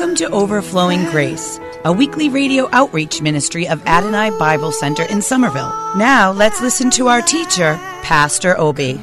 Welcome to Overflowing Grace, a weekly radio outreach ministry of Adonai Bible Center in Somerville. Now let's listen to our teacher, Pastor Obi.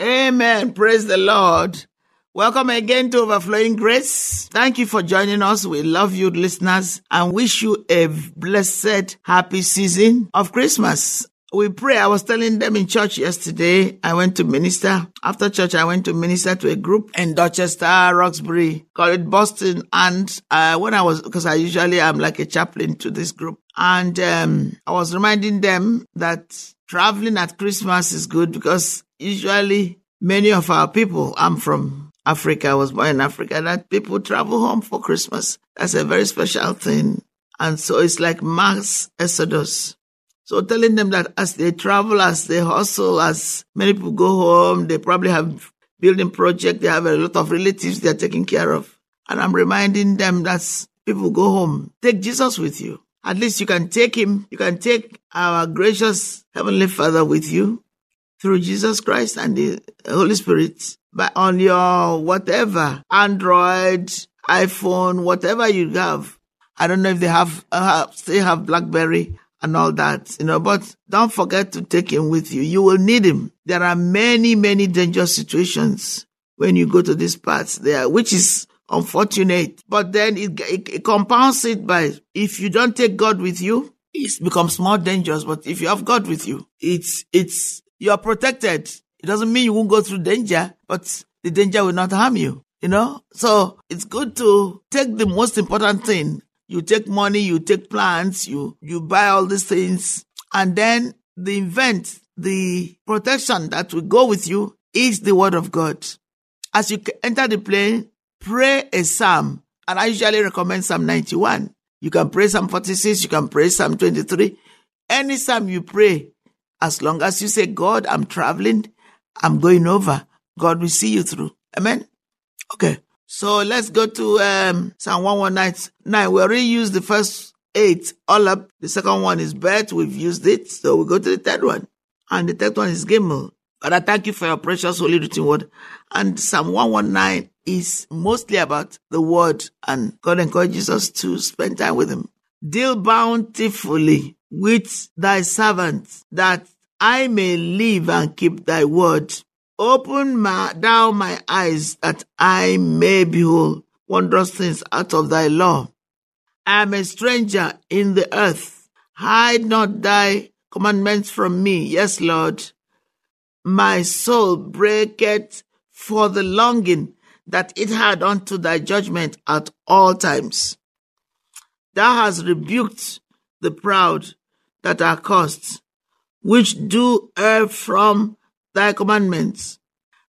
Amen. Praise the Lord. Welcome again to Overflowing Grace. Thank you for joining us. We love you, listeners, and wish you a blessed, happy season of Christmas. We pray. I was telling them in church yesterday. I went to minister. After church, I went to minister to a group in Dorchester, Roxbury, called it Boston. And uh, when I was, because I usually am like a chaplain to this group, and um, I was reminding them that traveling at Christmas is good because usually many of our people, I'm from Africa, I was born in Africa, that people travel home for Christmas. That's a very special thing. And so it's like mass exodus. So telling them that as they travel, as they hustle, as many people go home, they probably have building project, they have a lot of relatives they're taking care of. And I'm reminding them that people go home, take Jesus with you. At least you can take him, you can take our gracious Heavenly Father with you through Jesus Christ and the Holy Spirit. But on your whatever, Android, iPhone, whatever you have. I don't know if they have, uh, still have Blackberry and all that, you know, but don't forget to take him with you. You will need him. There are many, many dangerous situations when you go to these parts there, which is unfortunate. But then it, it, it compounds it by if you don't take God with you, it becomes more dangerous. But if you have God with you, it's, it's, you are protected. It doesn't mean you won't go through danger, but the danger will not harm you. You know, so it's good to take the most important thing. You take money, you take plants, you, you buy all these things, and then the event, the protection that will go with you is the word of God. As you enter the plane, pray a psalm, and I usually recommend Psalm 91. You can pray Psalm 46, you can pray Psalm 23. Any psalm you pray, as long as you say, God, I'm traveling, I'm going over, God will see you through. Amen. Okay. So let's go to um, Psalm 119. We already used the first eight all up. The second one is Bet. We've used it. So we go to the third one. And the third one is Gimel. God, I thank you for your precious holy written word. And Psalm 119 is mostly about the word and God encourages us to spend time with him. Deal bountifully with thy servant that I may live and keep thy word. Open my, thou my eyes that I may behold wondrous things out of thy law. I am a stranger in the earth. Hide not thy commandments from me. Yes, Lord. My soul breaketh for the longing that it had unto thy judgment at all times. Thou hast rebuked the proud that are cursed, which do err from thy commandments.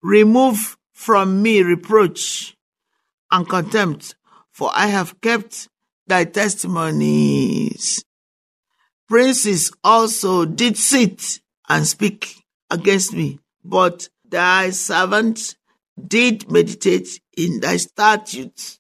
Remove from me reproach and contempt, for I have kept thy testimonies. Princes also did sit and speak against me, but thy servant did meditate in thy statutes.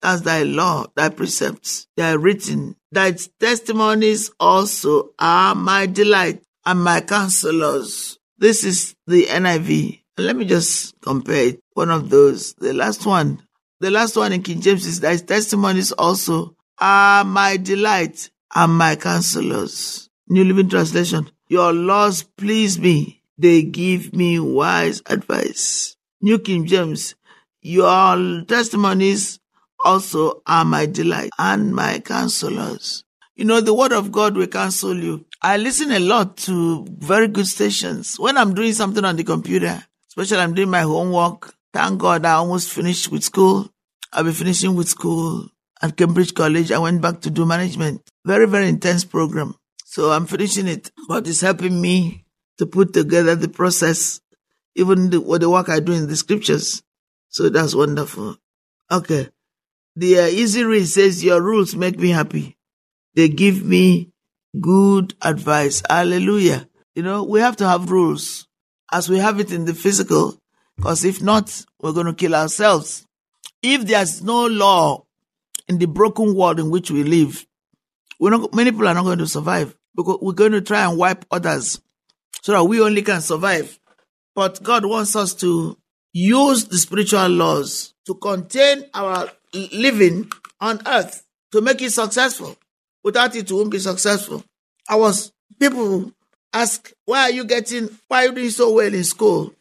That's thy law, thy precepts, thy written. Thy testimonies also are my delight and my counselors. This is the NIV. Let me just compare it. One of those. The last one. The last one in King James is thy testimonies also are my delight and my counselors. New Living Translation. Your laws please me. They give me wise advice. New King James. Your testimonies also are my delight and my counselors. You know, the word of God will counsel you. I listen a lot to very good stations. When I'm doing something on the computer, especially I'm doing my homework, thank God I almost finished with school. I'll be finishing with school at Cambridge College. I went back to do management. Very, very intense program. So I'm finishing it, but it's helping me to put together the process, even the, what the work I do in the scriptures. So that's wonderful. Okay. The uh, easy read says, your rules make me happy. They give me good advice. Hallelujah. You know, we have to have rules as we have it in the physical, because if not, we're going to kill ourselves. If there's no law in the broken world in which we live, we're not, many people are not going to survive because we're going to try and wipe others so that we only can survive. But God wants us to use the spiritual laws to contain our living on earth to make it successful. Without it, you won't be successful. I was, people ask, why are you getting, why are you doing so well in school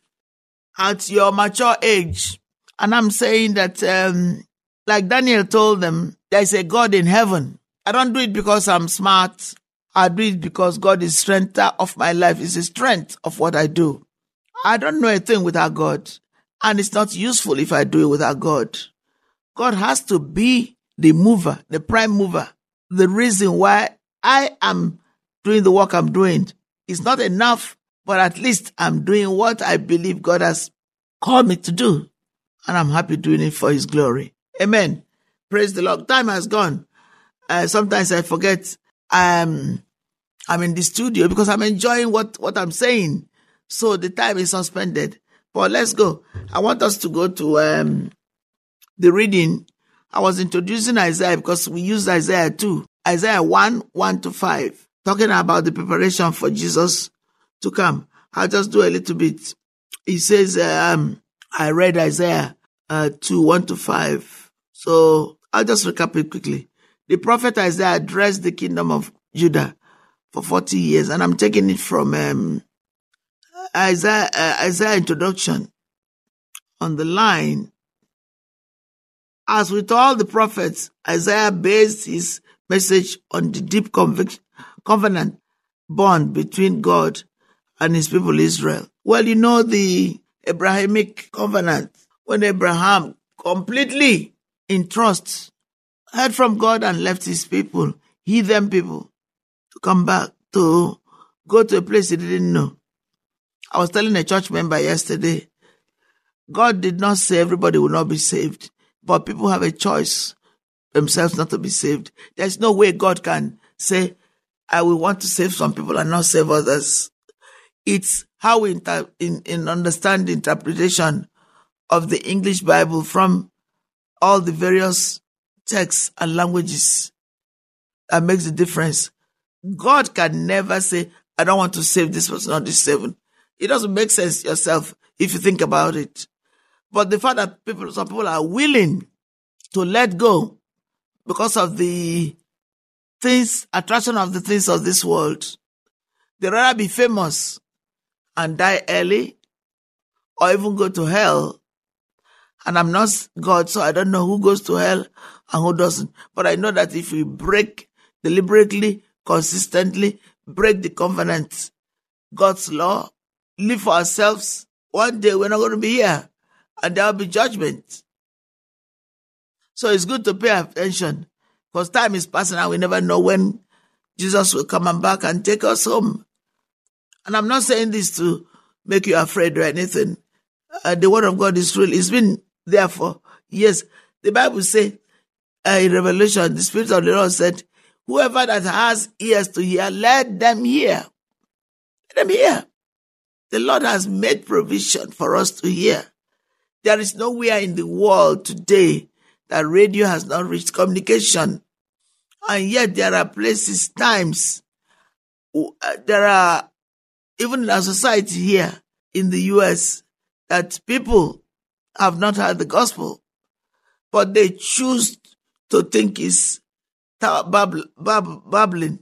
at your mature age? And I'm saying that, um, like Daniel told them, there's a God in heaven. I don't do it because I'm smart. I do it because God is strength of my life. Is the strength of what I do. I don't know a thing without God. And it's not useful if I do it without God. God has to be the mover, the prime mover. The reason why I am doing the work I'm doing is not enough, but at least I'm doing what I believe God has called me to do. And I'm happy doing it for His glory. Amen. Praise the Lord. Time has gone. Uh, sometimes I forget um, I'm in the studio because I'm enjoying what, what I'm saying. So the time is suspended. But let's go. I want us to go to um, the reading. I was introducing Isaiah because we use Isaiah 2. Isaiah 1, 1 to 5, talking about the preparation for Jesus to come. I'll just do a little bit. He says, um, I read Isaiah uh, 2, 1 to 5. So I'll just recap it quickly. The prophet Isaiah addressed the kingdom of Judah for 40 years, and I'm taking it from um, Isaiah, uh, Isaiah introduction on the line. As with all the prophets, Isaiah based his message on the deep covenant bond between God and his people Israel. Well, you know the Abrahamic covenant when Abraham completely in trust heard from God and left his people, heathen people, to come back to go to a place he didn't know. I was telling a church member yesterday, God did not say everybody will not be saved, but people have a choice themselves not to be saved. There's no way God can say, I will want to save some people and not save others. It's how we inter- in, in understand the interpretation of the English Bible from all the various texts and languages that makes the difference. God can never say, I don't want to save this person or this seven. It doesn't make sense yourself if you think about it. But the fact that people, some people are willing to let go because of the things, attraction of the things of this world. They rather be famous and die early or even go to hell. And I'm not God, so I don't know who goes to hell and who doesn't. But I know that if we break deliberately, consistently, break the covenant, God's law, live for ourselves. One day we're not going to be here and there will be judgment. So it's good to pay attention because time is passing and we never know when Jesus will come and back and take us home. And I'm not saying this to make you afraid or anything. Uh, the word of God is real. It's been there for years. The Bible says uh, in Revelation, the Spirit of the Lord said, whoever that has ears to hear, let them hear. Let them hear. The Lord has made provision for us to hear. There is nowhere in the world today that radio has not reached communication. And yet there are places, times, uh, there are, even in our society here in the US, that people have not heard the gospel, but they choose to think it's babbling.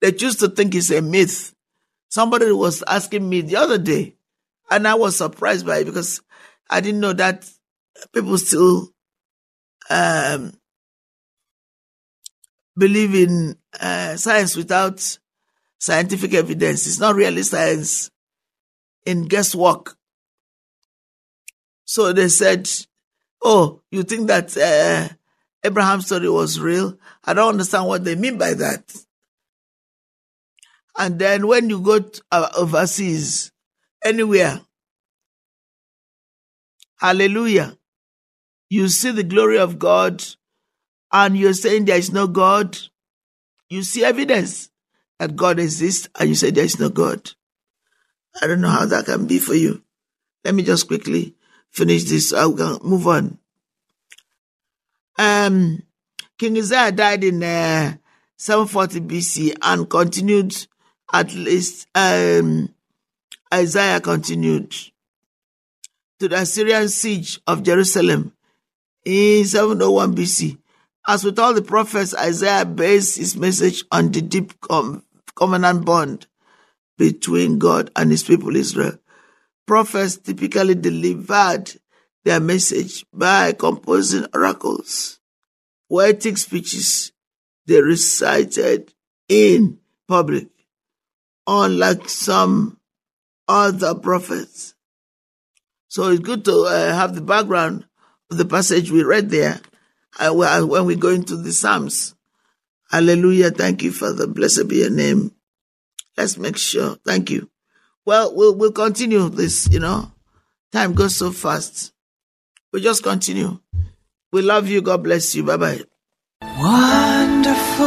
They choose to think it's a myth. Somebody was asking me the other day, and I was surprised by it because I didn't know that people still um, believe in uh, science without scientific evidence. It's not really science in guesswork. So they said, Oh, you think that uh, Abraham's story was real? I don't understand what they mean by that. And then when you go to, uh, overseas, anywhere, hallelujah, you see the glory of God and you're saying there is no God, you see evidence that God exists and you say there is no God. I don't know how that can be for you. Let me just quickly finish this so I can move on. Um, King Uzziah died in uh, 740 BC and continued at least um, Isaiah continued to the Assyrian siege of Jerusalem in 701 BC. As with all the prophets, Isaiah based his message on the deep covenant bond between God and his people Israel. Prophets typically delivered their message by composing oracles, poetic speeches they recited in public, unlike some other prophets. So it's good to uh, have the background of the passage we read there uh, when we go into the Psalms. Hallelujah. Thank you, Father. Blessed be your name. Let's make sure. Thank you. Well, we'll, we'll continue this, you know. Time goes so fast. We just continue. We love you. God bless you. Bye bye. Wonderful,